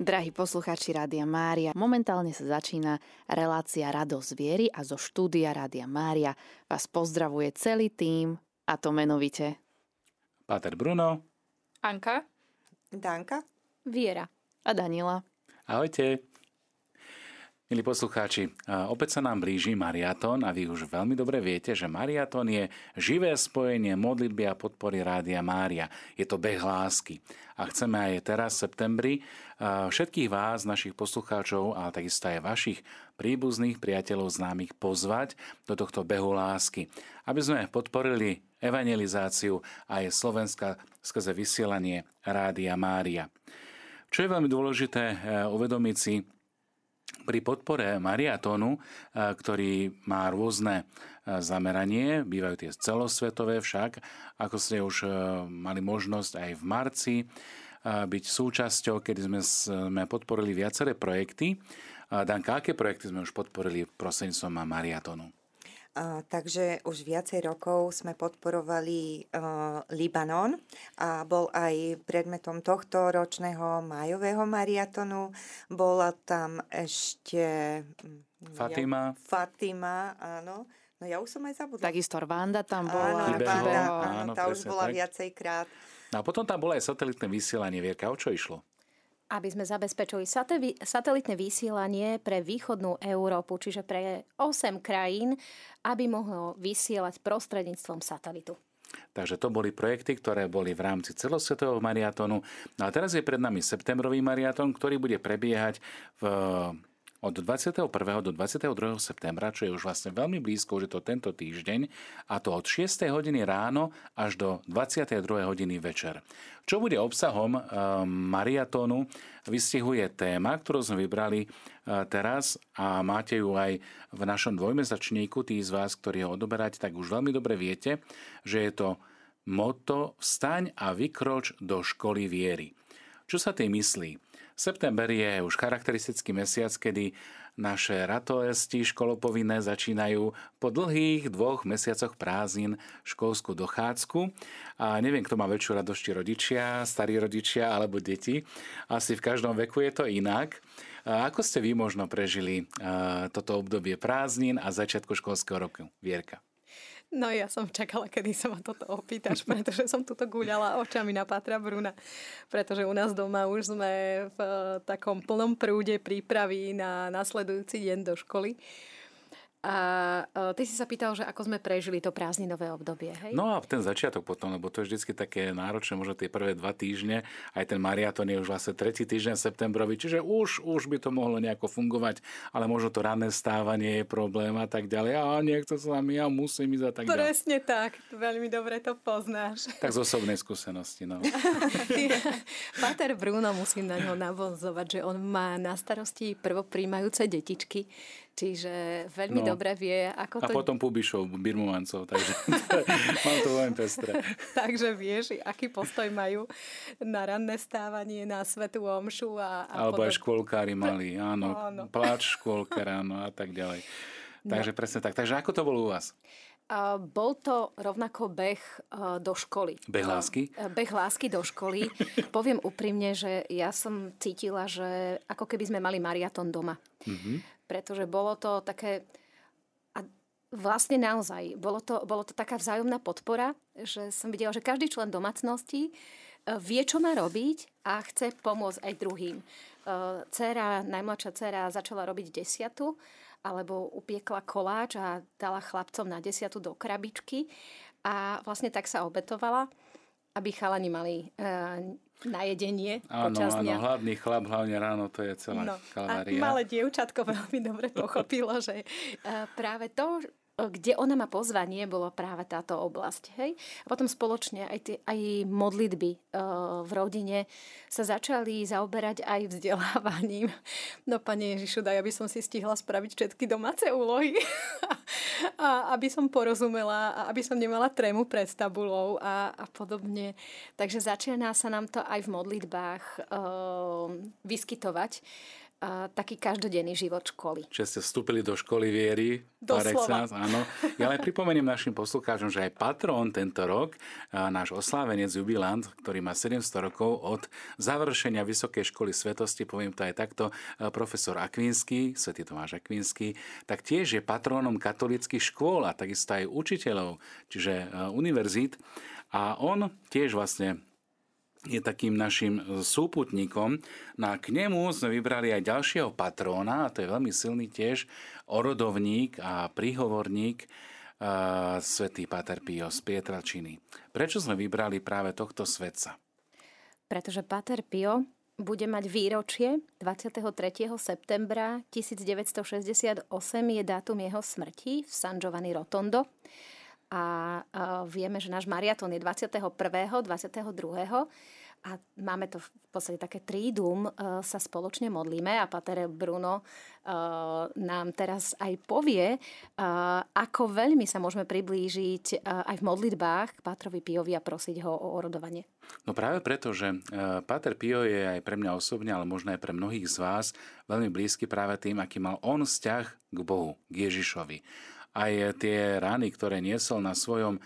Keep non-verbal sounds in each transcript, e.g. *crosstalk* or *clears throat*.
Drahí poslucháči Rádia Mária, momentálne sa začína relácia Radosť viery a zo štúdia Rádia Mária vás pozdravuje celý tým, a to menovite. Páter Bruno. Anka. Danka. Viera. A Danila. Ahojte. Milí poslucháči, opäť sa nám blíži mariatón a vy už veľmi dobre viete, že mariatón je živé spojenie modlitby a podpory Rádia Mária. Je to beh lásky. A chceme aj teraz v septembri všetkých vás, našich poslucháčov, ale takisto aj vašich príbuzných priateľov známych pozvať do tohto behu lásky, aby sme podporili evangelizáciu aj Slovenska skrze vysielanie Rádia Mária. Čo je veľmi dôležité e, uvedomiť si, pri podpore mariatónu, e, ktorý má rôzne e, zameranie, bývajú tie celosvetové však, ako ste už e, mali možnosť aj v marci byť súčasťou, kedy sme, sme podporili viaceré projekty. Danka, aké projekty sme už podporili prostredníctvom mariatónu? A, takže už viacej rokov sme podporovali uh, Libanon a bol aj predmetom tohto ročného májového mariatonu. Bola tam ešte... Mm, Fatima. Ja, Fatima, áno. No ja už som aj zabudla. Takisto Rwanda tam bola. Áno, Rwanda, áno, tá už bola tak. viacej krát. No a potom tam bolo aj satelitné vysielanie. Vierka, o čo išlo? Aby sme zabezpečili satelitné vysielanie pre východnú Európu, čiže pre 8 krajín, aby mohlo vysielať prostredníctvom satelitu. Takže to boli projekty, ktoré boli v rámci celosvetového mariatónu. No a teraz je pred nami septembrový mariatón, ktorý bude prebiehať v od 21. do 22. septembra, čo je už vlastne veľmi blízko, že to tento týždeň, a to od 6. hodiny ráno až do 22. hodiny večer. Čo bude obsahom e, mariatónu, vystihuje téma, ktorú sme vybrali e, teraz a máte ju aj v našom dvojmesačníku. Tí z vás, ktorí ho odoberáte, tak už veľmi dobre viete, že je to moto Vstaň a vykroč do školy viery. Čo sa tým myslí? September je už charakteristický mesiac, kedy naše ratoesti školopovinné začínajú po dlhých dvoch mesiacoch prázdnin školskú dochádzku. A neviem, kto má väčšiu radosť, či rodičia, starí rodičia alebo deti. Asi v každom veku je to inak. A ako ste vy možno prežili toto obdobie prázdnin a začiatku školského roku? Vierka. No ja som čakala, kedy sa ma toto opýtaš, pretože som tuto guľala očami na Patra Bruna. Pretože u nás doma už sme v takom plnom prúde prípravy na nasledujúci deň do školy. A uh, ty si sa pýtal, že ako sme prežili to prázdninové obdobie, hej? No a ten začiatok potom, lebo to je vždy také náročné, možno tie prvé dva týždne, aj ten mariaton je už vlastne tretí týždeň septembrový, čiže už, už by to mohlo nejako fungovať, ale možno to ranné stávanie je problém a tak ďalej. A nechce sa mi, ja musím ísť a tak ďalej. Presne tak, veľmi dobre to poznáš. Tak z osobnej skúsenosti, no. *laughs* Pater Bruno musím na ňo navozovať, že on má na starosti prvopríjmajúce detičky, Čiže veľmi no. dobre vie, ako to... A potom Pubišov, Birmovancov, takže *laughs* mám to veľmi pestré. *laughs* takže vieš, aký postoj majú na ranné stávanie, na svetú omšu a, a Alebo podob... aj škôlkári mali, áno, áno. pláč škôlka ráno a tak ďalej. No. Takže no. presne tak. Takže ako to bolo u vás? Uh, bol to rovnako beh uh, do školy. Beh lásky? Uh, beh lásky do školy. *laughs* Poviem úprimne, že ja som cítila, že ako keby sme mali mariaton doma. Mm-hmm pretože bolo to také... A vlastne naozaj, bolo to, bolo to taká vzájomná podpora, že som videla, že každý člen domácnosti e, vie, čo má robiť a chce pomôcť aj druhým. Cera, e, najmladšia dcera začala robiť desiatu, alebo upiekla koláč a dala chlapcom na desiatu do krabičky a vlastne tak sa obetovala, aby chalani mali e, na jedenie áno, počas dňa. Áno, hladný chlap, hlavne ráno, to je celá no, kalvária. A malé dievčatko *laughs* veľmi dobre pochopilo, že e, práve to, kde ona má pozvanie, bolo práve táto oblasť. Hej? A potom spoločne aj, tie, aj modlitby uh, v rodine sa začali zaoberať aj vzdelávaním. No, Pane Ježišu, daj, aby som si stihla spraviť všetky domáce úlohy. *laughs* a aby som porozumela a aby som nemala trému pred tabulou a, a podobne. Takže začína sa nám to aj v modlitbách uh, vyskytovať uh, taký každodenný život školy. Čiže ste vstúpili do školy viery. Doslova. áno. Ja ale pripomeniem našim poslucháčom, že aj patrón tento rok, náš oslávenec jubilant, ktorý má 700 rokov od završenia Vysokej školy svetosti, poviem to aj takto, profesor Akvínsky, svätý Tomáš Akvínsky, tak tiež je patrónom katolických škôl a takisto aj učiteľov, čiže univerzít. A on tiež vlastne je takým našim súputníkom. No a k nemu sme vybrali aj ďalšieho patróna, a to je veľmi silný tiež orodovník a príhovorník uh, svätý Pater Pio z Pietračiny. Prečo sme vybrali práve tohto svetca? Pretože Pater Pio bude mať výročie 23. septembra 1968 je dátum jeho smrti v San Giovanni Rotondo a vieme, že náš mariatón je 21., 22. a máme to v podstate také trídum, e, sa spoločne modlíme a Pater Bruno e, nám teraz aj povie, e, ako veľmi sa môžeme priblížiť aj v modlitbách k Pátrovi Piovi a prosiť ho o orodovanie. No práve preto, že Páter Pio je aj pre mňa osobne, ale možno aj pre mnohých z vás veľmi blízky práve tým, aký mal on vzťah k Bohu, k Ježišovi aj tie rány, ktoré niesol na svojom e,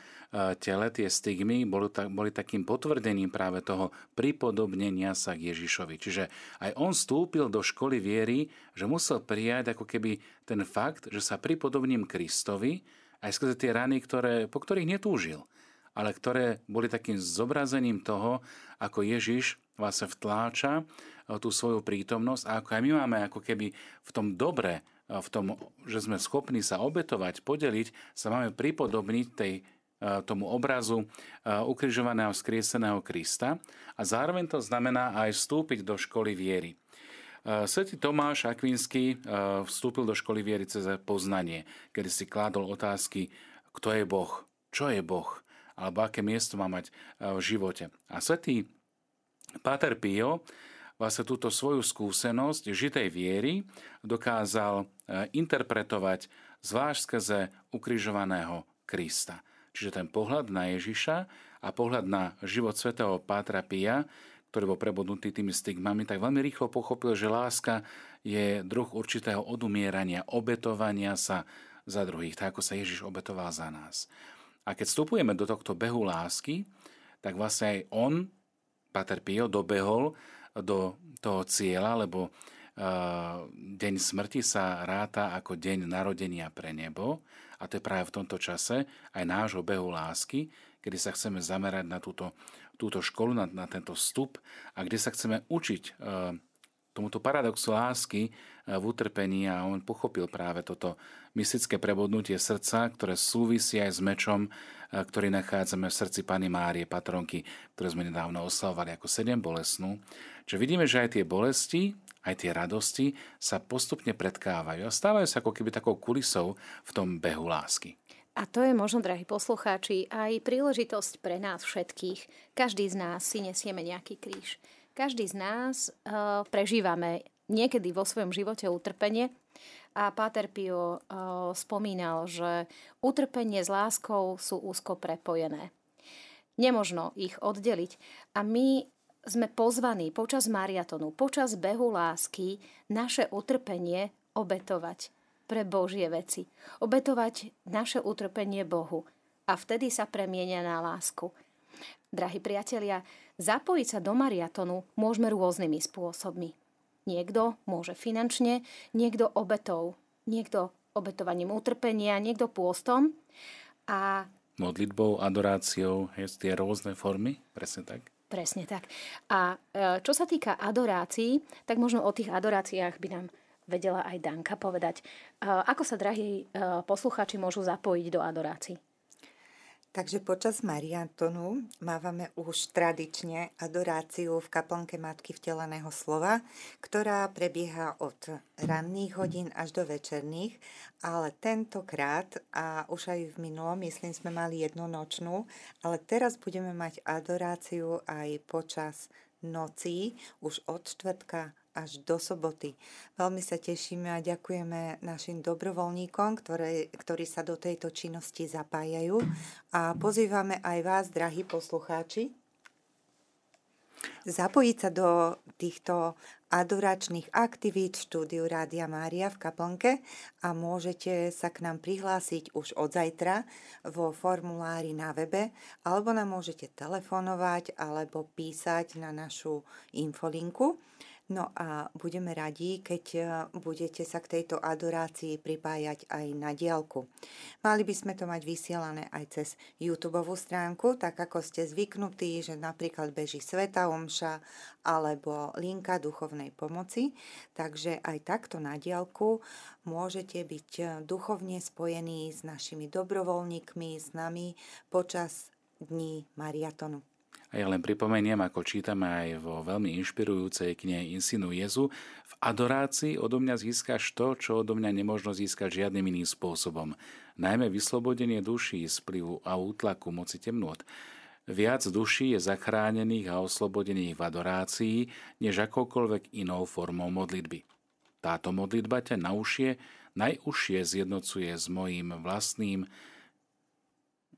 tele, tie stigmy, boli, boli takým potvrdením práve toho pripodobnenia sa k Ježišovi. Čiže aj on vstúpil do školy viery, že musel prijať ako keby ten fakt, že sa pripodobním Kristovi aj skrze tie rany, ktoré, po ktorých netúžil, ale ktoré boli takým zobrazením toho, ako Ježiš vlastne vtláča e, tú svoju prítomnosť a ako aj my máme ako keby v tom dobre v tom, že sme schopní sa obetovať, podeliť, sa máme pripodobniť tej, tomu obrazu ukrižovaného skrieseného Krista a zároveň to znamená aj vstúpiť do školy viery. Svetý Tomáš Akvinský vstúpil do školy viery cez poznanie, kedy si kládol otázky, kto je Boh, čo je Boh, alebo aké miesto má mať v živote. A svetý Páter Pio vlastne túto svoju skúsenosť žitej viery dokázal e, interpretovať zvlášť skrze ukrižovaného Krista. Čiže ten pohľad na Ježiša a pohľad na život svätého Pátra Pia, ktorý bol prebodnutý tými stigmami, tak veľmi rýchlo pochopil, že láska je druh určitého odumierania, obetovania sa za druhých, tak ako sa Ježiš obetoval za nás. A keď vstupujeme do tohto behu lásky, tak vlastne aj on, Pater Pio, dobehol do toho cieľa, lebo deň smrti sa ráta ako deň narodenia pre nebo a to je práve v tomto čase aj nášho behu lásky, kedy sa chceme zamerať na túto, túto školu, na, na tento vstup a kde sa chceme učiť tomuto paradoxu lásky v utrpení a on pochopil práve toto mystické prebodnutie srdca, ktoré súvisí aj s mečom, ktorý nachádzame v srdci Pany Márie, patronky, ktoré sme nedávno oslavovali ako sedem bolesnú. Čiže vidíme, že aj tie bolesti, aj tie radosti sa postupne predkávajú a stávajú sa ako keby takou kulisou v tom behu lásky. A to je možno, drahí poslucháči, aj príležitosť pre nás všetkých. Každý z nás si nesieme nejaký kríž. Každý z nás uh, prežívame niekedy vo svojom živote utrpenie a Páter Pio uh, spomínal, že utrpenie s láskou sú úzko prepojené. Nemožno ich oddeliť. A my sme pozvaní počas mariatonu, počas behu lásky naše utrpenie obetovať pre Božie veci. Obetovať naše utrpenie Bohu. A vtedy sa premienia na lásku. Drahí priatelia, zapojiť sa do mariatonu môžeme rôznymi spôsobmi. Niekto môže finančne, niekto obetou, niekto obetovaním utrpenia, niekto pôstom. A modlitbou, adoráciou, je tie rôzne formy, presne tak? Presne tak. A e, čo sa týka adorácií, tak možno o tých adoráciách by nám vedela aj Danka povedať. E, ako sa, drahí e, poslucháči, môžu zapojiť do adorácií? Takže počas Mariantonu mávame už tradične adoráciu v kaplnke Matky vteleného slova, ktorá prebieha od ranných hodín až do večerných, ale tentokrát a už aj v minulom, myslím, sme mali jednu nočnú, ale teraz budeme mať adoráciu aj počas nocí, už od čtvrtka až do soboty. Veľmi sa tešíme a ďakujeme našim dobrovoľníkom, ktoré, ktorí sa do tejto činnosti zapájajú a pozývame aj vás, drahí poslucháči, zapojiť sa do týchto adoračných aktivít v štúdiu Rádia Mária v Kaplnke a môžete sa k nám prihlásiť už od zajtra vo formulári na webe alebo nám môžete telefonovať alebo písať na našu infolinku No a budeme radi, keď e, budete sa k tejto adorácii pripájať aj na diálku. Mali by sme to mať vysielané aj cez YouTube stránku, tak ako ste zvyknutí, že napríklad beží Sveta Omša alebo linka duchovnej pomoci. Takže aj takto na diálku môžete byť e, duchovne spojení s našimi dobrovoľníkmi, s nami počas dní mariatonu. A ja len pripomeniem, ako čítame aj vo veľmi inšpirujúcej knihe Insinu Jezu, v adorácii odo mňa získaš to, čo odo mňa nemožno získať žiadnym iným spôsobom. Najmä vyslobodenie duší z vplyvu a útlaku moci temnôt. Viac duší je zachránených a oslobodených v adorácii, než akoukoľvek inou formou modlitby. Táto modlitba ťa na ušie, najúžšie zjednocuje s mojím vlastným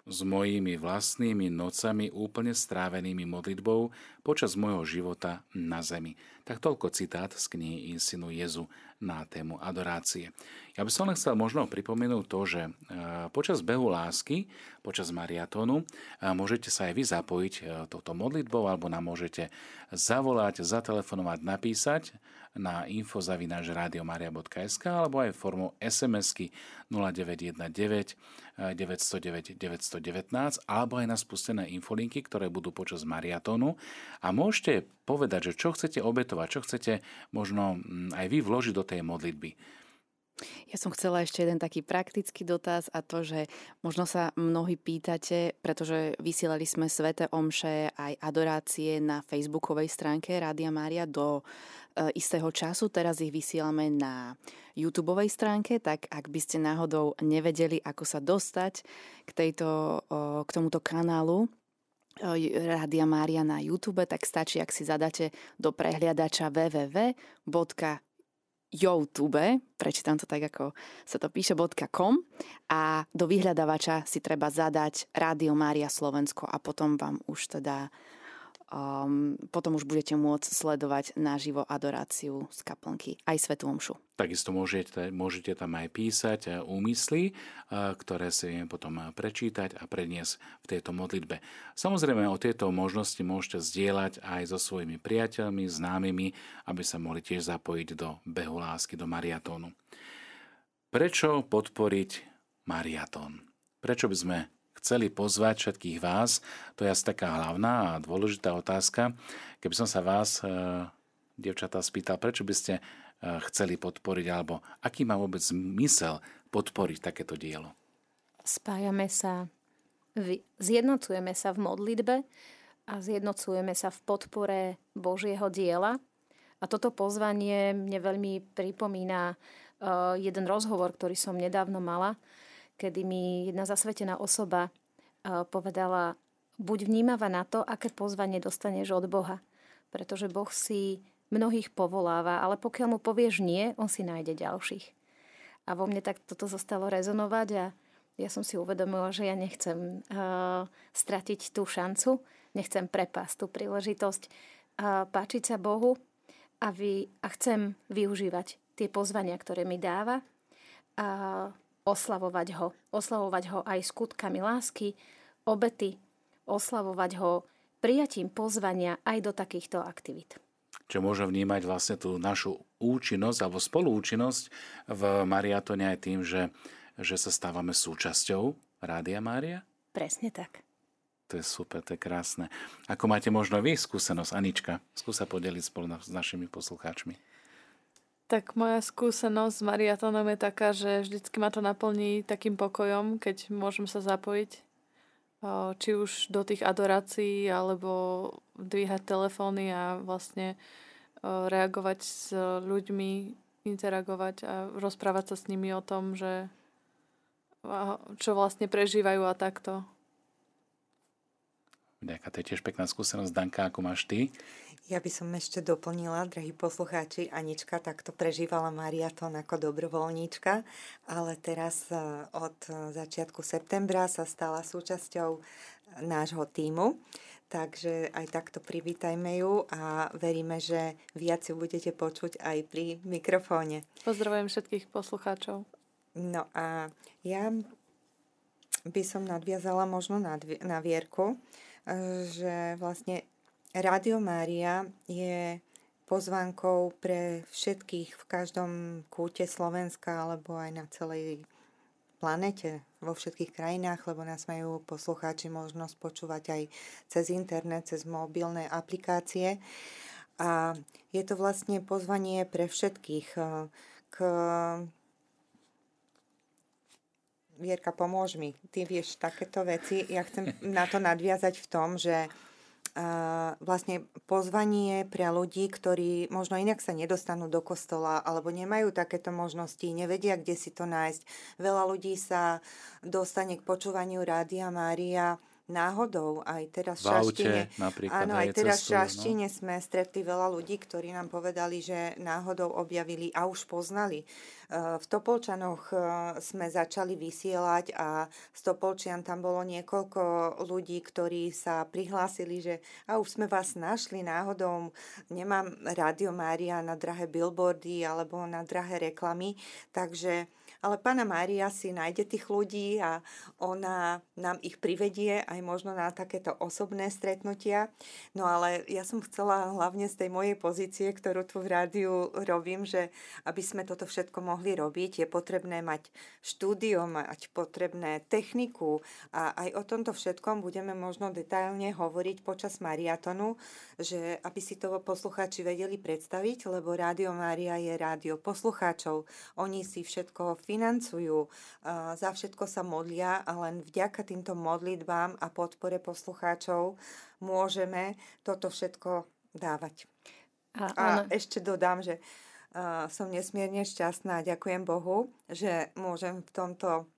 s mojimi vlastnými nocami úplne strávenými modlitbou počas môjho života na zemi. Tak toľko citát z knihy Insinu Jezu na tému adorácie. Ja by som len chcel možno pripomenúť to, že e, počas behu lásky, počas mariatónu, e, môžete sa aj vy zapojiť e, touto modlitbou alebo nám môžete zavolať, zatelefonovať, napísať na info.radiomaria.sk alebo aj formou SMS-ky 0919 909 919 alebo aj na spustené infolinky, ktoré budú počas mariatónu a môžete povedať, že čo chcete obetovať, čo chcete možno mm, aj vy vložiť do tej modlitby. Ja som chcela ešte jeden taký praktický dotaz a to, že možno sa mnohí pýtate, pretože vysielali sme Svete Omše aj adorácie na facebookovej stránke Rádia Mária do e, istého času. Teraz ich vysielame na YouTube stránke, tak ak by ste náhodou nevedeli, ako sa dostať k, tejto, k tomuto kanálu, Rádia Mária na YouTube, tak stačí, ak si zadáte do prehliadača www YouTube, prečítam to tak, ako sa to píše, .com a do vyhľadávača si treba zadať Rádio Mária Slovensko a potom vám už teda um, potom už budete môcť sledovať naživo adoráciu z kaplnky, aj Svetú Omšu. Takisto môžete, môžete tam aj písať e, úmysly, e, ktoré si potom prečítať a predniesť v tejto modlitbe. Samozrejme o tieto možnosti môžete zdieľať aj so svojimi priateľmi, známymi, aby sa mohli tiež zapojiť do behu lásky, do mariatónu. Prečo podporiť mariatón? Prečo by sme chceli pozvať všetkých vás. To je asi taká hlavná a dôležitá otázka. Keby som sa vás, e, devčatá, spýtal, prečo by ste e, chceli podporiť, alebo aký má vôbec zmysel podporiť takéto dielo? Spájame sa, zjednocujeme sa v modlitbe a zjednocujeme sa v podpore Božieho diela. A toto pozvanie mne veľmi pripomína e, jeden rozhovor, ktorý som nedávno mala kedy mi jedna zasvetená osoba povedala, buď vnímava na to, aké pozvanie dostaneš od Boha. Pretože Boh si mnohých povoláva, ale pokiaľ mu povieš nie, on si nájde ďalších. A vo mne tak toto zostalo rezonovať a ja som si uvedomila, že ja nechcem uh, stratiť tú šancu, nechcem prepásť tú príležitosť uh, páčiť sa Bohu a, vy, a chcem využívať tie pozvania, ktoré mi dáva a oslavovať ho. Oslavovať ho aj skutkami lásky, obety, oslavovať ho prijatím pozvania aj do takýchto aktivít. Čo môže vnímať vlastne tú našu účinnosť alebo spoluúčinnosť v Mariatone aj tým, že, že sa stávame súčasťou Rádia Mária? Presne tak. To je super, to je krásne. Ako máte možno vy skúsenosť, Anička? Skúsa podeliť spolu s našimi poslucháčmi. Tak moja skúsenosť s mariatónom je taká, že vždycky ma to naplní takým pokojom, keď môžem sa zapojiť či už do tých adorácií, alebo dvíhať telefóny a vlastne reagovať s ľuďmi, interagovať a rozprávať sa s nimi o tom, že čo vlastne prežívajú a takto. Ďaká, to je tiež pekná skúsenosť. Danka, ako máš ty? Ja by som ešte doplnila, drahí poslucháči, Anička takto prežívala mariatón ako dobrovoľníčka, ale teraz e, od začiatku septembra sa stala súčasťou nášho týmu. takže aj takto privítajme ju a veríme, že viac ju budete počuť aj pri mikrofóne. Pozdravujem všetkých poslucháčov. No a ja by som nadviazala možno na, na Vierku, že vlastne Rádio Mária je pozvánkou pre všetkých v každom kúte Slovenska alebo aj na celej planete, vo všetkých krajinách, lebo nás majú poslucháči možnosť počúvať aj cez internet, cez mobilné aplikácie. A je to vlastne pozvanie pre všetkých eh, k Vierka, pomôž mi. Ty vieš takéto veci. Ja chcem na to nadviazať v tom, že vlastne pozvanie pre ľudí, ktorí možno inak sa nedostanú do kostola alebo nemajú takéto možnosti, nevedia, kde si to nájsť. Veľa ľudí sa dostane k počúvaniu Rádia Mária náhodou aj teraz v Šaštine. Áno, aj teraz v no. Šaštine no? sme stretli veľa ľudí, ktorí nám povedali, že náhodou objavili a už poznali. E, v Topolčanoch e, sme začali vysielať a z Topolčian tam bolo niekoľko ľudí, ktorí sa prihlásili, že a už sme vás našli náhodou, nemám Rádio Mária na drahé billboardy alebo na drahé reklamy, takže ale Pána Mária si nájde tých ľudí a ona nám ich privedie aj možno na takéto osobné stretnutia. No ale ja som chcela hlavne z tej mojej pozície, ktorú tu v rádiu robím, že aby sme toto všetko mohli robiť, je potrebné mať štúdio, mať potrebné techniku a aj o tomto všetkom budeme možno detailne hovoriť počas mariatonu, že aby si to poslucháči vedeli predstaviť, lebo Rádio Mária je rádio poslucháčov. Oni si všetko financujú, za všetko sa modlia a len vďaka týmto modlitbám a podpore poslucháčov môžeme toto všetko dávať. A, a ešte dodám, že som nesmierne šťastná a ďakujem Bohu, že môžem v tomto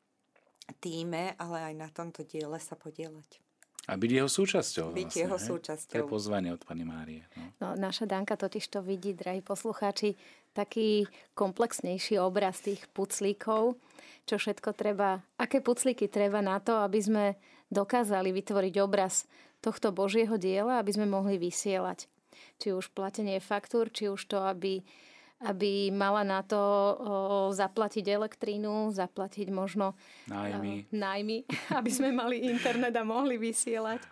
týme, ale aj na tomto diele sa podielať. A byť jeho súčasťou. Byť vlastne, jeho hej? súčasťou. To je pozvanie od Pani Márie. No. No, naša Danka totiž to vidí, drahí poslucháči, taký komplexnejší obraz tých puclíkov, čo všetko treba, aké puclíky treba na to, aby sme dokázali vytvoriť obraz tohto Božieho diela, aby sme mohli vysielať. Či už platenie faktúr, či už to, aby aby mala na to zaplatiť elektrínu, zaplatiť možno nájmy. Nájmy, *laughs* aby sme mali internet a mohli vysielať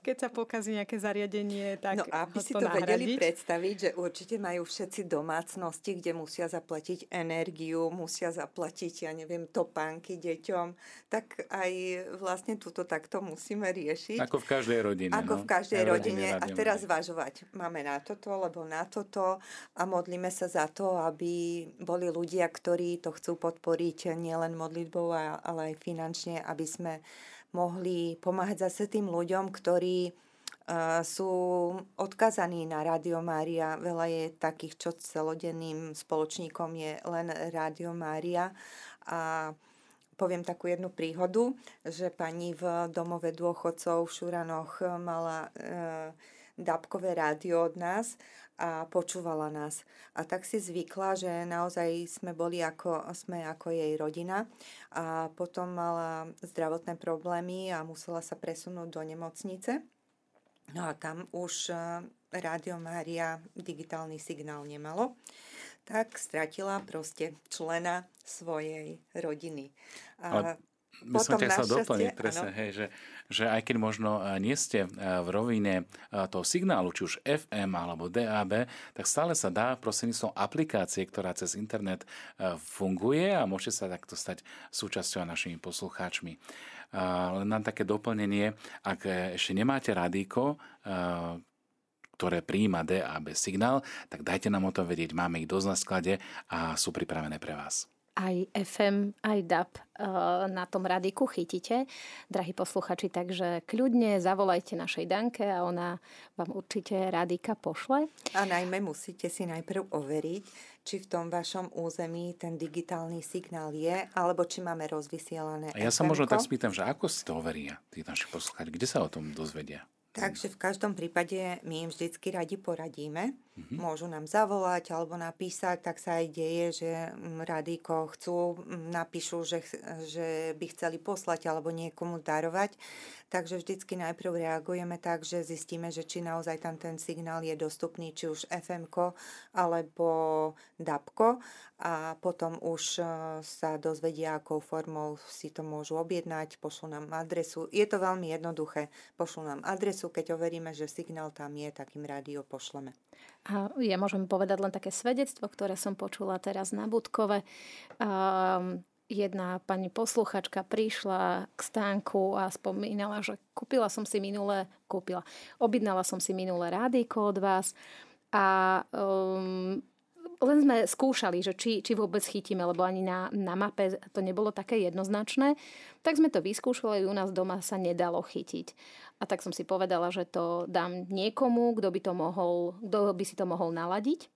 keď sa pokazí nejaké zariadenie, tak No aby si to, to vedeli predstaviť, že určite majú všetci domácnosti, kde musia zaplatiť energiu, musia zaplatiť, ja neviem, topánky deťom, tak aj vlastne túto takto musíme riešiť. Ako v každej rodine. Ako no? v každej rodine. rodine. A teraz zvažovať, máme na toto, lebo na toto a modlíme sa za to, aby boli ľudia, ktorí to chcú podporiť nielen modlitbou, ale aj finančne, aby sme mohli pomáhať zase tým ľuďom, ktorí uh, sú odkazaní na Rádio Mária. Veľa je takých, čo celodenným spoločníkom je len Rádio Mária. A poviem takú jednu príhodu, že pani v domove dôchodcov v Šuranoch mala uh, dábkové rádio od nás a počúvala nás. A tak si zvykla, že naozaj sme boli ako, sme ako jej rodina a potom mala zdravotné problémy a musela sa presunúť do nemocnice. No a tam už eh, Rádio Mária digitálny signál nemalo, tak stratila proste člena svojej rodiny. A, by som ťa chcel doplniť presne, hej, že, že aj keď možno e, nie ste e, v rovine e, toho signálu, či už FM alebo DAB, tak stále sa dá prostredníctvom aplikácie, ktorá cez internet funguje a môžete sa takto stať súčasťou našimi poslucháčmi. Len na také doplnenie, ak ešte nemáte radíko, ktoré príjima DAB signál, tak dajte nám o tom vedieť. Máme ich dosť na sklade a sú pripravené pre vás aj FM, aj DAP eh, na tom radiku chytíte, drahí posluchači, takže kľudne zavolajte našej Danke a ona vám určite radika pošle. A najmä musíte si najprv overiť, či v tom vašom území ten digitálny signál je, alebo či máme rozvysielané A ja sa možno tak spýtam, že ako si to overia tí naši posluchači? Kde sa o tom dozvedia? Takže v každom prípade my im vždycky radi poradíme Mm-hmm. Môžu nám zavolať alebo napísať, tak sa aj deje, že mm, radíko chcú, mm, napíšu, že, že by chceli poslať alebo niekomu darovať. Takže vždycky najprv reagujeme tak, že zistíme, že či naozaj tam ten signál je dostupný, či už fm alebo DABko a potom už e, sa dozvedia, akou formou si to môžu objednať, pošlú nám adresu. Je to veľmi jednoduché. Pošlú nám adresu, keď overíme, že signál tam je, tak im rádio pošleme. A ja môžem povedať len také svedectvo, ktoré som počula teraz na Budkove. Um, jedna pani posluchačka prišla k stánku a spomínala, že kúpila som si minulé, kúpila, objednala som si minulé rádiko od vás a um, len sme skúšali, že či, či vôbec chytíme, lebo ani na, na mape to nebolo také jednoznačné. Tak sme to vyskúšali, u nás doma sa nedalo chytiť. A tak som si povedala, že to dám niekomu, kto by, to mohol, kto by si to mohol naladiť.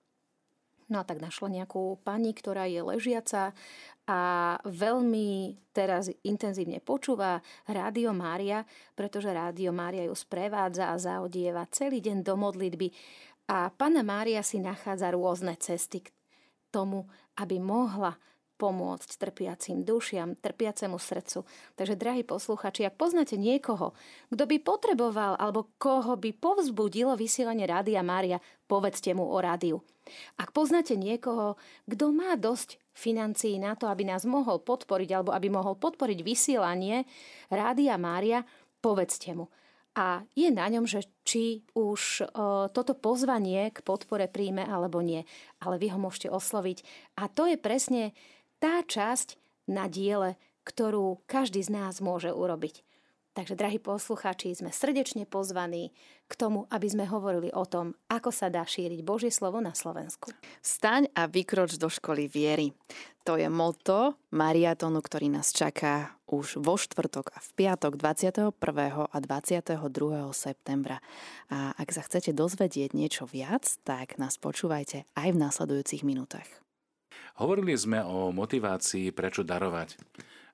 No a tak našla nejakú pani, ktorá je ležiaca a veľmi teraz intenzívne počúva Rádio Mária, pretože Rádio Mária ju sprevádza a zaodieva celý deň do modlitby. A Pana Mária si nachádza rôzne cesty k tomu, aby mohla pomôcť trpiacim dušiam, trpiacemu srdcu. Takže, drahí posluchači, ak poznáte niekoho, kto by potreboval alebo koho by povzbudilo vysielanie Rádia Mária, povedzte mu o rádiu. Ak poznáte niekoho, kto má dosť financií na to, aby nás mohol podporiť alebo aby mohol podporiť vysielanie Rádia Mária, povedzte mu. A je na ňom, že či už o, toto pozvanie k podpore príjme alebo nie. Ale vy ho môžete osloviť. A to je presne tá časť na diele, ktorú každý z nás môže urobiť. Takže, drahí poslucháči, sme srdečne pozvaní k tomu, aby sme hovorili o tom, ako sa dá šíriť Božie slovo na Slovensku. Staň a vykroč do školy viery. To je moto mariatonu, ktorý nás čaká už vo štvrtok a v piatok 21. a 22. septembra. A ak sa chcete dozvedieť niečo viac, tak nás počúvajte aj v nasledujúcich minútach. Hovorili sme o motivácii, prečo darovať,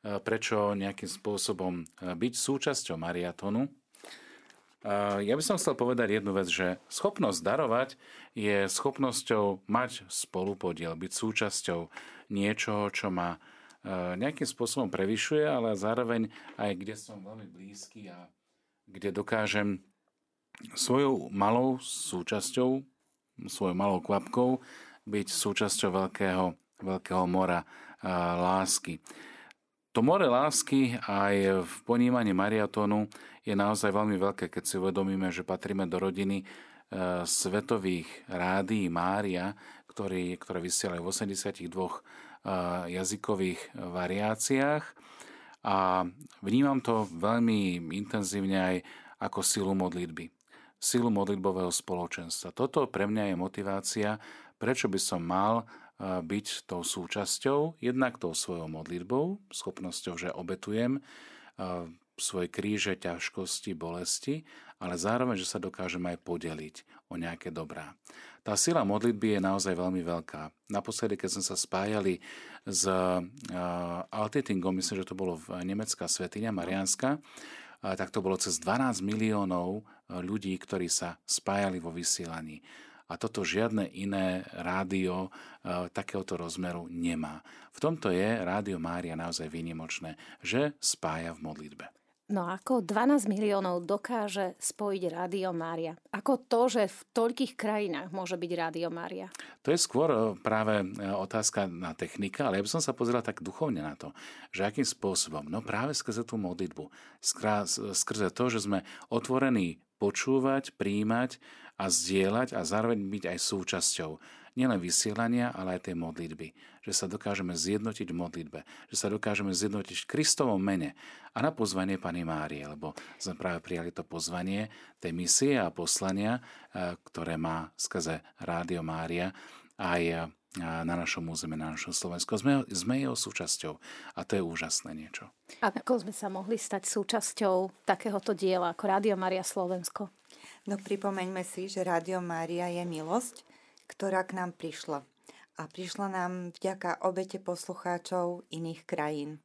prečo nejakým spôsobom e, byť súčasťou mariatonu. E, ja by som chcel povedať jednu vec, že schopnosť darovať je schopnosťou mať spolupodiel, byť súčasťou niečoho, čo ma nejakým spôsobom prevyšuje, ale zároveň aj kde som veľmi blízky a kde dokážem svojou malou súčasťou, svojou malou kvapkou byť súčasťou veľkého veľkého mora lásky. To more lásky aj v ponímaní mariatónu je naozaj veľmi veľké, keď si uvedomíme, že patríme do rodiny e, svetových rádií Mária, ktorý, ktoré vysielajú v 82 e, jazykových variáciách. A vnímam to veľmi intenzívne aj ako silu modlitby. Silu modlitbového spoločenstva. Toto pre mňa je motivácia, prečo by som mal byť tou súčasťou, jednak tou svojou modlitbou, schopnosťou, že obetujem svoje kríže, ťažkosti, bolesti, ale zároveň, že sa dokážem aj podeliť o nejaké dobrá. Tá sila modlitby je naozaj veľmi veľká. Naposledy, keď sme sa spájali s Altitingom, myslím, že to bolo v nemecká svetiňa Marianska, tak to bolo cez 12 miliónov ľudí, ktorí sa spájali vo vysielaní. A toto žiadne iné rádio e, takéhoto rozmeru nemá. V tomto je Rádio Mária naozaj výnimočné, že spája v modlitbe. No ako 12 miliónov dokáže spojiť Rádio Mária? Ako to, že v toľkých krajinách môže byť Rádio Mária? To je skôr e, práve e, otázka na technika, ale ja by som sa pozrel tak duchovne na to, že akým spôsobom? No práve skrze tú modlitbu, skrze to, že sme otvorení počúvať, príjmať a zdieľať a zároveň byť aj súčasťou nielen vysielania, ale aj tej modlitby. Že sa dokážeme zjednotiť v modlitbe, že sa dokážeme zjednotiť v Kristovom mene a na pozvanie Pani Márie, lebo sme práve prijali to pozvanie tej misie a poslania, e, ktoré má skrze Rádio Mária aj e, na našom území, na našom Slovensku. Sme, sme jeho súčasťou a to je úžasné niečo. A ako sme sa mohli stať súčasťou takéhoto diela ako Rádio Maria Slovensko? No pripomeňme si, že Rádio Mária je milosť, ktorá k nám prišla. A prišla nám vďaka obete poslucháčov iných krajín.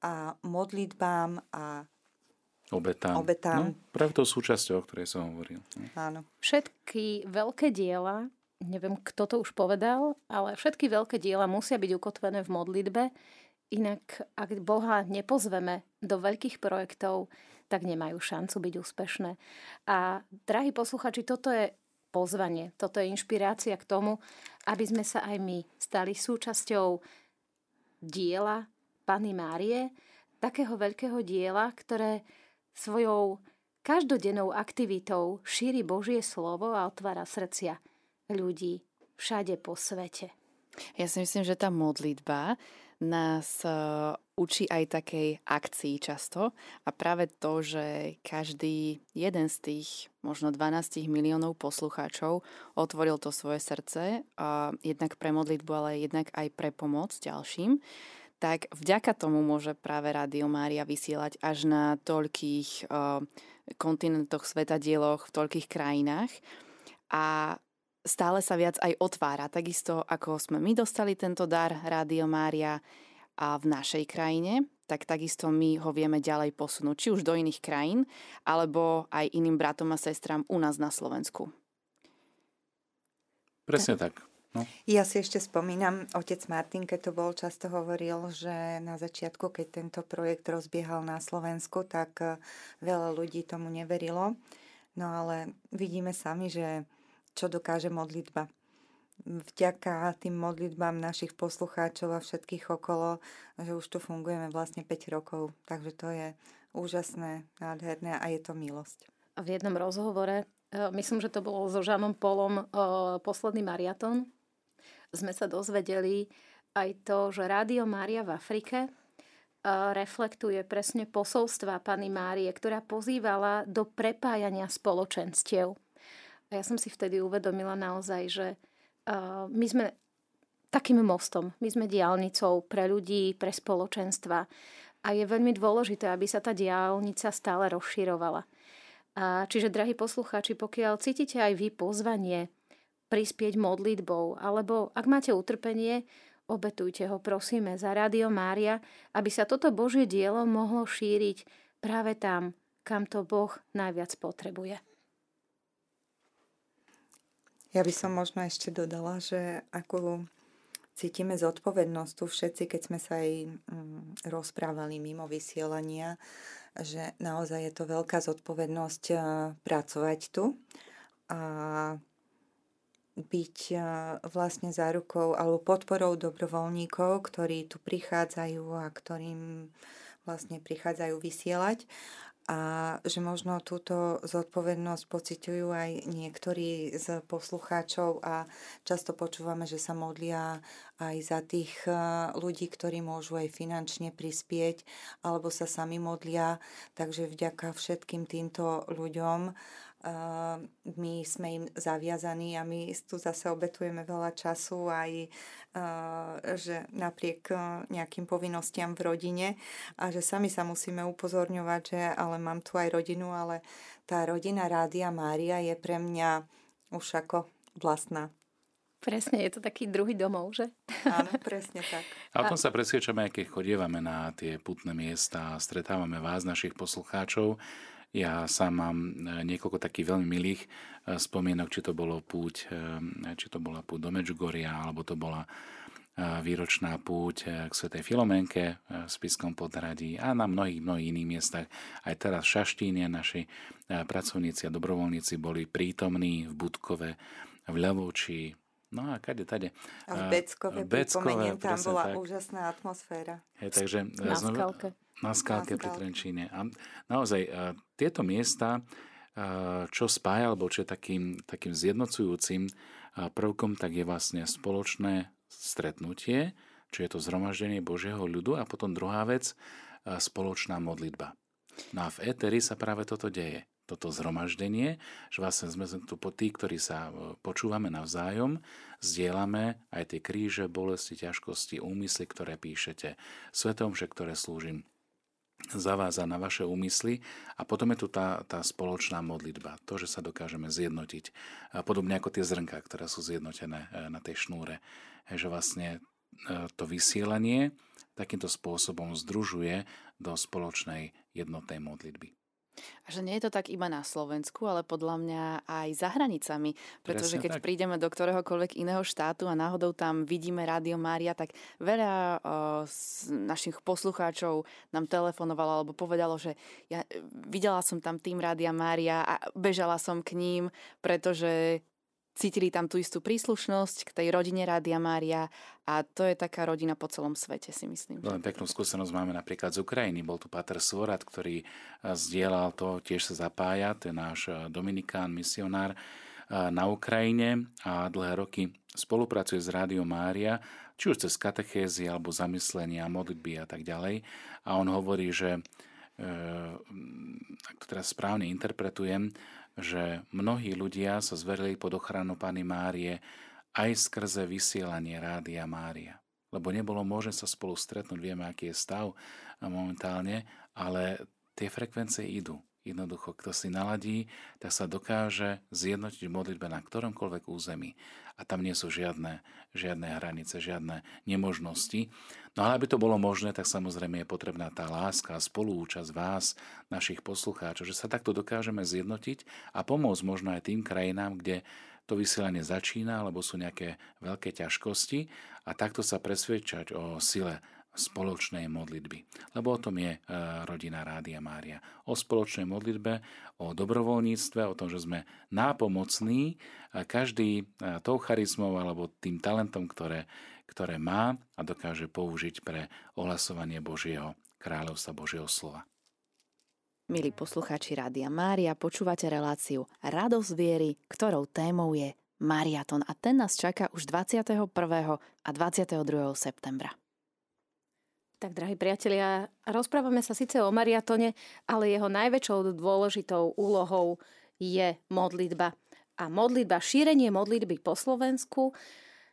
A modlitbám a obetám. obetám. No, práve súčasťou, o ktorej som hovoril. Áno. Všetky veľké diela, neviem, kto to už povedal, ale všetky veľké diela musia byť ukotvené v modlitbe, inak ak Boha nepozveme do veľkých projektov, tak nemajú šancu byť úspešné. A drahí posluchači, toto je pozvanie, toto je inšpirácia k tomu, aby sme sa aj my stali súčasťou diela Pany Márie, takého veľkého diela, ktoré svojou každodennou aktivitou šíri Božie slovo a otvára srdcia ľudí všade po svete. Ja si myslím, že tá modlitba nás e, učí aj takej akcii často a práve to, že každý jeden z tých možno 12 miliónov poslucháčov otvoril to svoje srdce, a jednak pre modlitbu, ale jednak aj pre pomoc ďalším, tak vďaka tomu môže práve Rádio Mária vysielať až na toľkých uh, kontinentoch, svetadieloch, v toľkých krajinách. A stále sa viac aj otvára. Takisto ako sme my dostali tento dar Rádio Mária a v našej krajine, tak takisto my ho vieme ďalej posunúť, či už do iných krajín, alebo aj iným bratom a sestram u nás na Slovensku. Presne tak. No. Ja si ešte spomínam, otec Martin, keď to bol, často hovoril, že na začiatku, keď tento projekt rozbiehal na Slovensku, tak eh, veľa ľudí tomu neverilo. No ale vidíme sami, že čo dokáže modlitba. Vďaka tým modlitbám našich poslucháčov a všetkých okolo, že už tu fungujeme vlastne 5 rokov. Takže to je úžasné, nádherné a je to milosť. V jednom rozhovore, e, myslím, že to bolo so Žanom Polom, e, posledný mariaton, sme sa dozvedeli aj to, že Rádio Mária v Afrike e, reflektuje presne posolstva Pany Márie, ktorá pozývala do prepájania spoločenstiev. A ja som si vtedy uvedomila naozaj, že uh, my sme takým mostom, my sme diálnicou pre ľudí, pre spoločenstva a je veľmi dôležité, aby sa tá diálnica stále rozširovala. A čiže, drahí poslucháči, pokiaľ cítite aj vy pozvanie prispieť modlitbou, alebo ak máte utrpenie, obetujte ho, prosíme, za Rádio Mária, aby sa toto Božie dielo mohlo šíriť práve tam, kam to Boh najviac potrebuje. Ja by som možno ešte dodala, že ako cítime zodpovednosť tu všetci, keď sme sa aj mm, rozprávali mimo vysielania, že naozaj je to veľká zodpovednosť uh, pracovať tu a byť uh, vlastne zárukou alebo podporou dobrovoľníkov, ktorí tu prichádzajú a ktorým vlastne prichádzajú vysielať a že možno túto zodpovednosť pociťujú aj niektorí z poslucháčov a často počúvame, že sa modlia aj za tých e, ľudí, ktorí môžu aj finančne prispieť alebo sa sami modlia. Takže vďaka všetkým týmto ľuďom my sme im zaviazaní a my tu zase obetujeme veľa času aj, že napriek nejakým povinnostiam v rodine a že sami sa musíme upozorňovať, že ale mám tu aj rodinu, ale tá rodina Rádia Mária je pre mňa už ako vlastná. Presne, je to taký druhý domov, že? Áno, presne tak. *laughs* A o tom sa presvedčame, aj keď chodievame na tie putné miesta a stretávame vás, našich poslucháčov, ja sám mám e, niekoľko takých veľmi milých e, spomienok, či to bolo púť, e, či to bola púť do Medžugoria, alebo to bola výročná púť k Svetej Filomenke v Spiskom podhradí a na mnohých, mnohých iných miestach. Aj teraz v Šaštíne naši pracovníci a dobrovoľníci boli prítomní v Budkove, v Ľavoči, No a kade, tade. A v Beckove, Beckove tam bola tak. úžasná atmosféra. Hej, takže na skalke na skálke pri Trenčíne. A naozaj tieto miesta, e, čo spája, alebo čo je takým, takým zjednocujúcim e, prvkom, tak je vlastne spoločné stretnutie, čo je to zhromaždenie Božieho ľudu a potom druhá vec, spoločná modlitba. No a v Eteri sa práve toto deje toto zhromaždenie, že vlastne sme tu po tí, ktorí sa počúvame navzájom, zdieľame aj tie kríže, bolesti, ťažkosti, úmysly, ktoré píšete, svetom, že ktoré slúžim za vás a na vaše úmysly. A potom je tu tá, tá spoločná modlitba, to, že sa dokážeme zjednotiť, podobne ako tie zrnka, ktoré sú zjednotené e, na tej šnúre, že vlastne e, to vysielanie takýmto spôsobom združuje do spoločnej jednotnej modlitby. A že nie je to tak iba na Slovensku, ale podľa mňa aj za hranicami. Pretože keď tak. prídeme do ktoréhokoľvek iného štátu a náhodou tam vidíme Rádio Mária, tak veľa o, z našich poslucháčov nám telefonovalo alebo povedalo, že ja videla som tam tým Rádia Mária a bežala som k ním, pretože cítili tam tú istú príslušnosť k tej rodine Rádia Mária a to je taká rodina po celom svete, si myslím. Len peknú skúsenosť máme napríklad z Ukrajiny. Bol tu Pater Svorat, ktorý eh, zdieľal to, tiež sa zapája, je náš eh, Dominikán, misionár eh, na Ukrajine a dlhé roky spolupracuje s Rádiom Mária, či už cez katechézy alebo zamyslenia, modlitby a tak ďalej. A on hovorí, že ak to teraz správne interpretujem, že mnohí ľudia sa zverili pod ochranu Pany Márie aj skrze vysielanie Rádia Mária. Lebo nebolo možné sa spolu stretnúť, vieme, aký je stav momentálne, ale tie frekvencie idú. Jednoducho, kto si naladí, tak sa dokáže zjednotiť v modlitbe na ktoromkoľvek území. A tam nie sú žiadne, žiadne hranice, žiadne nemožnosti. No ale aby to bolo možné, tak samozrejme je potrebná tá láska a spolúčasť vás, našich poslucháčov, že sa takto dokážeme zjednotiť a pomôcť možno aj tým krajinám, kde to vysielanie začína, alebo sú nejaké veľké ťažkosti a takto sa presvedčať o sile spoločnej modlitby. Lebo o tom je e, rodina Rádia Mária. O spoločnej modlitbe, o dobrovoľníctve, o tom, že sme nápomocní, každý e, tou charizmou alebo tým talentom, ktoré, ktoré má a dokáže použiť pre ohlasovanie Božieho kráľovstva, Božieho slova. Milí poslucháči Rádia Mária, počúvate reláciu Radosť viery, ktorou témou je Mariaton a ten nás čaká už 21. a 22. septembra. Tak, drahí priatelia, rozprávame sa síce o mariatone, ale jeho najväčšou dôležitou úlohou je modlitba. A modlitba, šírenie modlitby po Slovensku,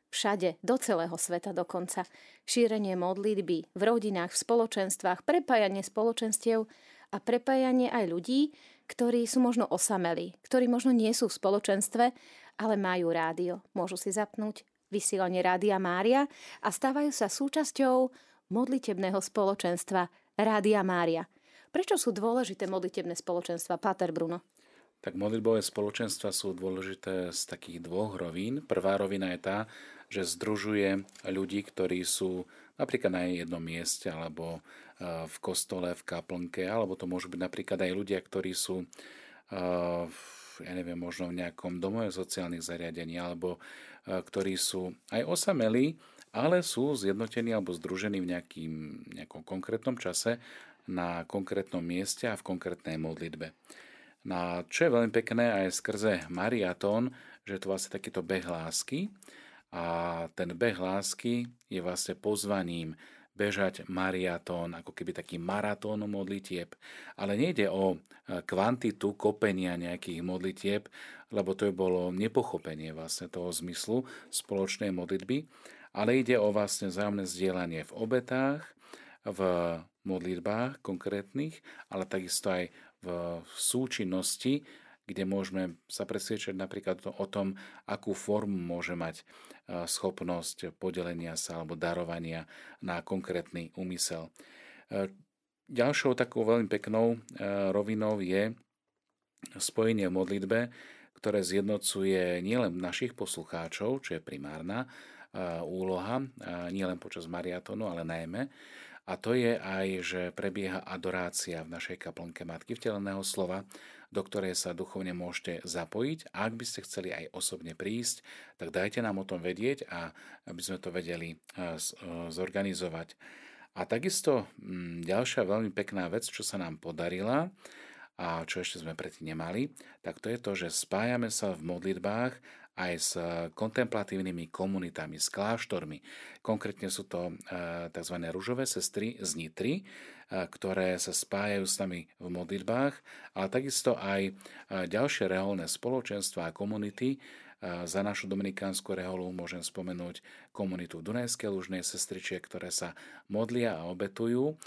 všade, do celého sveta dokonca. Šírenie modlitby v rodinách, v spoločenstvách, prepájanie spoločenstiev a prepájanie aj ľudí, ktorí sú možno osamelí, ktorí možno nie sú v spoločenstve, ale majú rádio. Môžu si zapnúť vysielanie Rádia Mária a stávajú sa súčasťou modlitebného spoločenstva Rádia Mária. Prečo sú dôležité modlitebné spoločenstva, Pater Bruno? Tak modlitbové spoločenstva sú dôležité z takých dvoch rovín. Prvá rovina je tá, že združuje ľudí, ktorí sú napríklad na jednom mieste, alebo e, v kostole, v kaplnke, alebo to môžu byť napríklad aj ľudia, ktorí sú e, ja neviem, možno v nejakom domove sociálnych zariadení, alebo e, ktorí sú aj osamelí, ale sú zjednotení alebo združení v nejakým, nejakom konkrétnom čase na konkrétnom mieste a v konkrétnej modlitbe. No čo je veľmi pekné aj skrze mariatón, že je to vlastne takýto beh lásky a ten beh lásky je vlastne pozvaním bežať mariatón, ako keby taký maratón modlitieb. Ale nejde o e, kvantitu kopenia nejakých modlitieb, lebo to je bolo nepochopenie vlastne toho zmyslu spoločnej modlitby, ale ide o vlastne vzájomné zdieľanie v obetách, v modlitbách konkrétnych, ale takisto aj v súčinnosti, kde môžeme sa presviečať napríklad o tom, akú formu môže mať e, schopnosť podelenia sa alebo darovania na konkrétny úmysel. E, ďalšou takou veľmi peknou e, rovinou je spojenie v modlitbe, ktoré zjednocuje nielen našich poslucháčov, čo je primárna, úloha, nielen počas mariatonu, ale najmä. A to je aj, že prebieha adorácia v našej kaplnke Matky vteleného slova, do ktorej sa duchovne môžete zapojiť. A ak by ste chceli aj osobne prísť, tak dajte nám o tom vedieť a aby sme to vedeli zorganizovať. A takisto mm, ďalšia veľmi pekná vec, čo sa nám podarila, a čo ešte sme predtým nemali, tak to je to, že spájame sa v modlitbách aj s kontemplatívnymi komunitami, s kláštormi. Konkrétne sú to e, tzv. ružové sestry z Nitry, e, ktoré sa spájajú s nami v modlitbách, ale takisto aj ďalšie reholné spoločenstva a komunity, za našu dominikánsku reholu môžem spomenúť komunitu Dunajskej lužnej sestričie, ktoré sa modlia a obetujú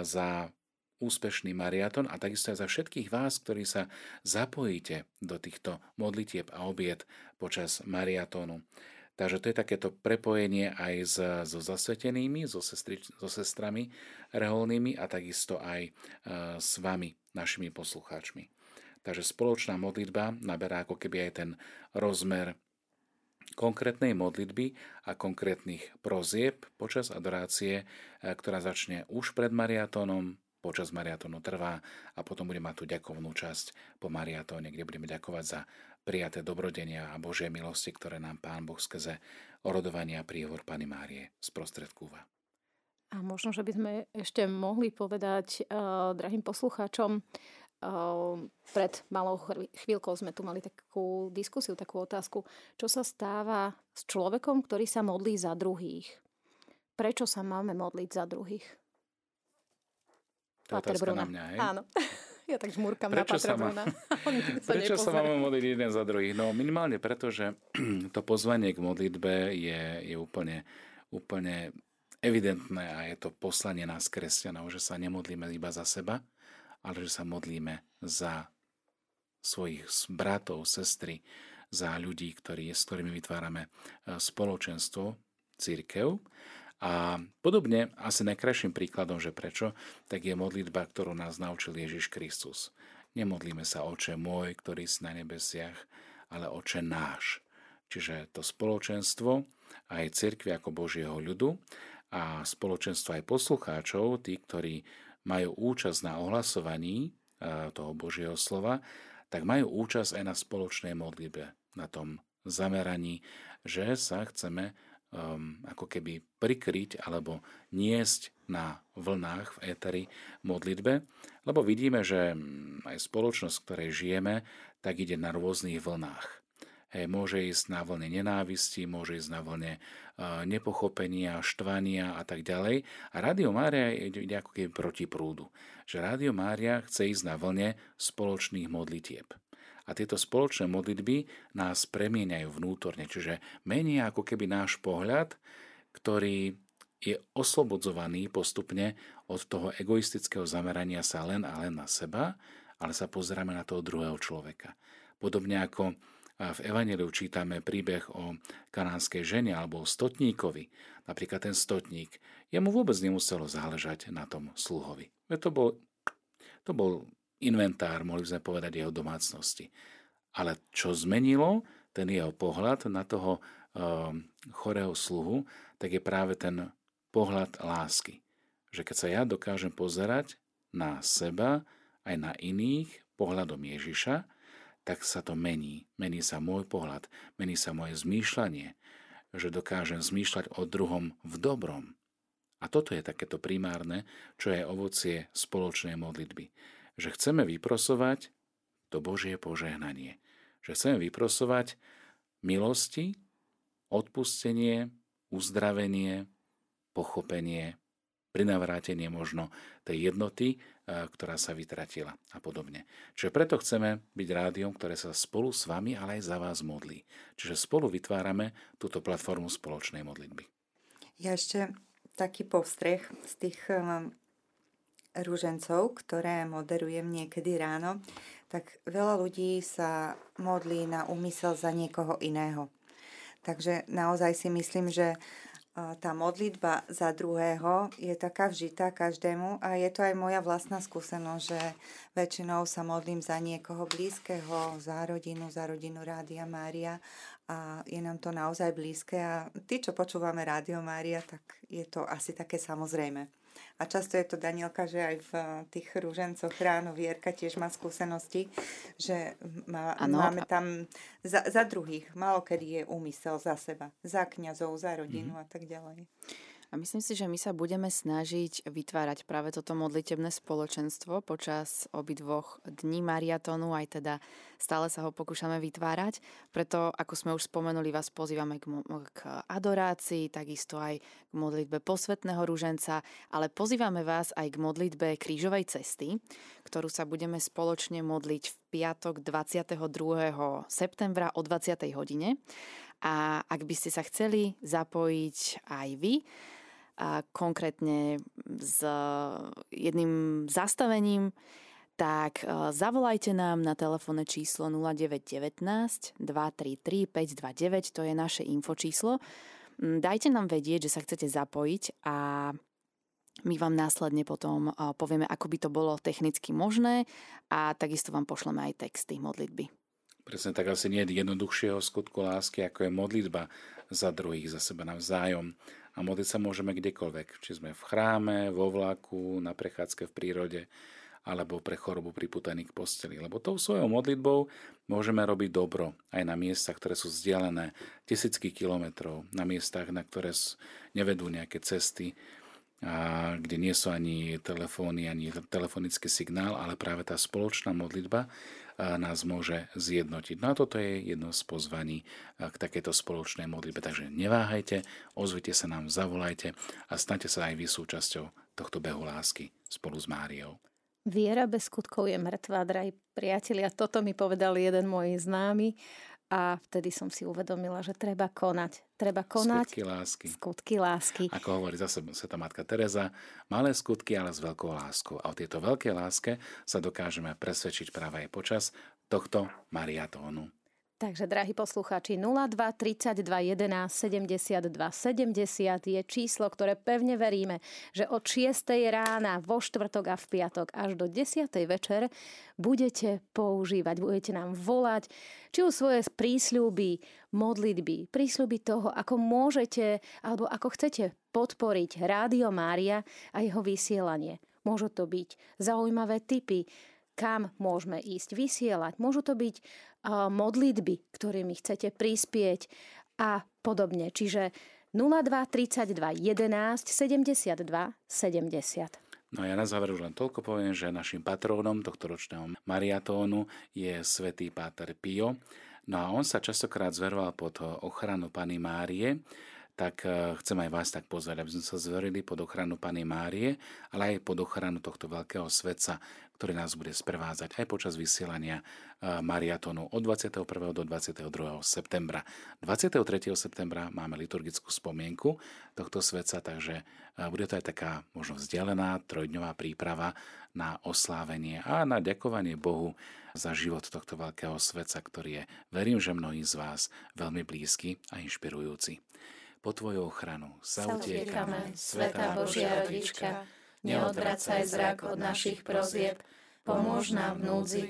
za úspešný mariaton a takisto aj za všetkých vás, ktorí sa zapojíte do týchto modlitieb a obiet počas mariatónu. Takže to je takéto prepojenie aj so zasvetenými, so, sestri, so sestrami reholnými a takisto aj e, s vami, našimi poslucháčmi. Takže spoločná modlitba naberá ako keby aj ten rozmer konkrétnej modlitby a konkrétnych prozieb počas adorácie, e, ktorá začne už pred mariatónom, počas mariatónu trvá a potom bude mať tú ďakovnú časť po mariatóne, kde budeme ďakovať za prijaté dobrodenia a Božie milosti, ktoré nám Pán Boh skrze orodovanie a príhovor Pany Márie sprostredkúva. A možno, že by sme ešte mohli povedať uh, drahým poslucháčom, pred malou chvíľkou sme tu mali takú diskusiu, takú otázku, čo sa stáva s človekom, ktorý sa modlí za druhých. Prečo sa máme modliť za druhých? To je Bruna. na mňa, hej? Áno. *laughs* Ja tak žmurkam prečo na Patra Bruna. prečo sa *laughs* máme modliť jeden za druhých? No minimálne preto, že *clears throat* to pozvanie k modlitbe je, je úplne, úplne evidentné a je to poslanie nás kresťanov, že sa nemodlíme iba za seba, ale že sa modlíme za svojich bratov, sestry, za ľudí, ktorí, s ktorými vytvárame e, spoločenstvo, církev. A podobne, asi najkrajším príkladom, že prečo, tak je modlitba, ktorú nás naučil Ježiš Kristus. Nemodlíme sa oče môj, ktorý si na nebesiach, ale oče náš. Čiže to spoločenstvo aj cirkvi ako Božieho ľudu a spoločenstvo aj poslucháčov, tí, ktorí majú účasť na ohlasovaní e, toho Božieho slova, tak majú účasť aj na spoločnej modlitbe, na tom zameraní, že sa chceme um, ako keby prikryť alebo niesť na vlnách v éteri modlitbe, lebo vidíme, že mm, aj spoločnosť, v ktorej žijeme, tak ide na rôznych vlnách. Hej, môže ísť na vlne nenávisti, môže ísť na vlne nepochopenia, štvania a tak ďalej. A Rádio Mária ide ako keby proti prúdu. Že Rádio Mária chce ísť na vlne spoločných modlitieb. A tieto spoločné modlitby nás premieňajú vnútorne, čiže menia ako keby náš pohľad, ktorý je oslobodzovaný postupne od toho egoistického zamerania sa len a len na seba, ale sa pozeráme na toho druhého človeka. Podobne ako v Evangeliu čítame príbeh o kanánskej žene alebo o stotníkovi. Napríklad ten stotník, jemu vôbec nemuselo záležať na tom sluhovi. To bol, to bol inventár, mohli sme povedať, jeho domácnosti. Ale čo zmenilo ten jeho pohľad na toho um, chorého sluhu, tak je práve ten pohľad lásky. Že keď sa ja dokážem pozerať na seba aj na iných pohľadom Ježiša, tak sa to mení. Mení sa môj pohľad, mení sa moje zmýšľanie, že dokážem zmýšľať o druhom v dobrom. A toto je takéto primárne, čo je ovocie spoločnej modlitby. Že chceme vyprosovať to Božie požehnanie. Že chceme vyprosovať milosti, odpustenie, uzdravenie, pochopenie, prinavrátenie možno tej jednoty, ktorá sa vytratila a podobne. Čiže preto chceme byť rádiom, ktoré sa spolu s vami, ale aj za vás modlí. Čiže spolu vytvárame túto platformu spoločnej modlitby. Ja ešte taký povstreh z tých um, rúžencov, ktoré moderujem niekedy ráno, tak veľa ľudí sa modlí na úmysel za niekoho iného. Takže naozaj si myslím, že tá modlitba za druhého je taká vžitá každému a je to aj moja vlastná skúsenosť, že väčšinou sa modlím za niekoho blízkeho, za rodinu, za rodinu Rádia Mária a je nám to naozaj blízke a tí, čo počúvame Rádio Mária, tak je to asi také samozrejme. A často je to Danielka, že aj v eh, tých rúžencoch ráno Vierka tiež má skúsenosti, že má, máme tam za, za druhých, málo kedy je úmysel za seba, za kňazov, za rodinu mm. a tak ďalej. A myslím si, že my sa budeme snažiť vytvárať práve toto modlitebné spoločenstvo počas obidvoch dní mariatónu, aj teda stále sa ho pokúšame vytvárať. Preto, ako sme už spomenuli, vás pozývame k, k adorácii, takisto aj k modlitbe posvetného rúženca, ale pozývame vás aj k modlitbe krížovej cesty, ktorú sa budeme spoločne modliť v piatok 22. septembra o 20. hodine. A ak by ste sa chceli zapojiť aj vy, a konkrétne s jedným zastavením, tak e, zavolajte nám na telefónne číslo 0919 233 529, to je naše infočíslo. Mm, dajte nám vedieť, že sa chcete zapojiť a My vám následne potom povieme, ako by to bolo technicky možné a takisto vám pošleme aj texty modlitby. Presne tak asi nie je jednoduchšieho skutku lásky, ako je modlitba za druhých, za seba navzájom. A modliť sa môžeme kdekoľvek, či sme v chráme, vo vlaku, na prechádzke v prírode, alebo pre chorobu priputaný k posteli. Lebo tou svojou modlitbou môžeme robiť dobro aj na miestach, ktoré sú vzdialené tisícky kilometrov, na miestach, na ktoré nevedú nejaké cesty, a kde nie sú ani telefóny, ani telefonický signál, ale práve tá spoločná modlitba nás môže zjednotiť. No a toto je jedno z pozvaní k takéto spoločnej modlitbe. Takže neváhajte, ozvite sa nám, zavolajte a stante sa aj vy súčasťou tohto behu lásky spolu s Máriou. Viera bez skutkov je mŕtva, drahí priatelia. Toto mi povedal jeden môj známy a vtedy som si uvedomila, že treba konať. Treba konať. Skutky lásky. Skutky lásky. Ako hovorí zase Sveta Matka Teresa, malé skutky, ale s veľkou láskou. A o tieto veľké láske sa dokážeme presvedčiť práve aj počas tohto mariatónu. Takže, drahí poslucháči, 02 32 11 72 70 je číslo, ktoré pevne veríme, že od 6. rána vo štvrtok a v piatok až do 10. večer budete používať, budete nám volať, či už svoje prísľuby, modlitby, prísľuby toho, ako môžete alebo ako chcete podporiť Rádio Mária a jeho vysielanie. Môžu to byť zaujímavé typy, kam môžeme ísť vysielať. Môžu to byť modlitby, ktorými chcete prispieť a podobne. Čiže 02 32 11 72 70. No ja na záver už len toľko poviem, že našim patrónom tohto ročného mariatónu je svätý Páter Pio. No a on sa častokrát zveroval pod ochranu Pany Márie, tak eh, chcem aj vás tak pozvať, aby sme sa zverili pod ochranu Pany Márie, ale aj pod ochranu tohto veľkého svetca, ktorý nás bude sprevázať aj počas vysielania eh, mariatonu od 21. do 22. septembra. 23. septembra máme liturgickú spomienku tohto svetca, takže eh, bude to aj taká možno vzdialená trojdňová príprava na oslávenie a na ďakovanie Bohu za život tohto veľkého svetca, ktorý je, verím, že mnohí z vás veľmi blízky a inšpirujúci po Tvoju ochranu sa utiekame, Svetá Božia Rodička, neodvracaj zrak od našich prozieb, pomôž nám v núdzi,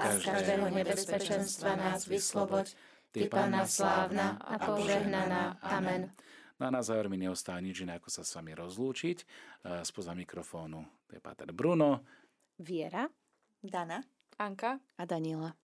a z každého nebezpečenstva nás vysloboď, Ty, Pana slávna a požehnaná. Amen. No a na záver mi neostáva nič iné, ako sa s vami rozlúčiť. Spoza mikrofónu to je Páter Bruno. Viera. Dana. Anka a Daniela.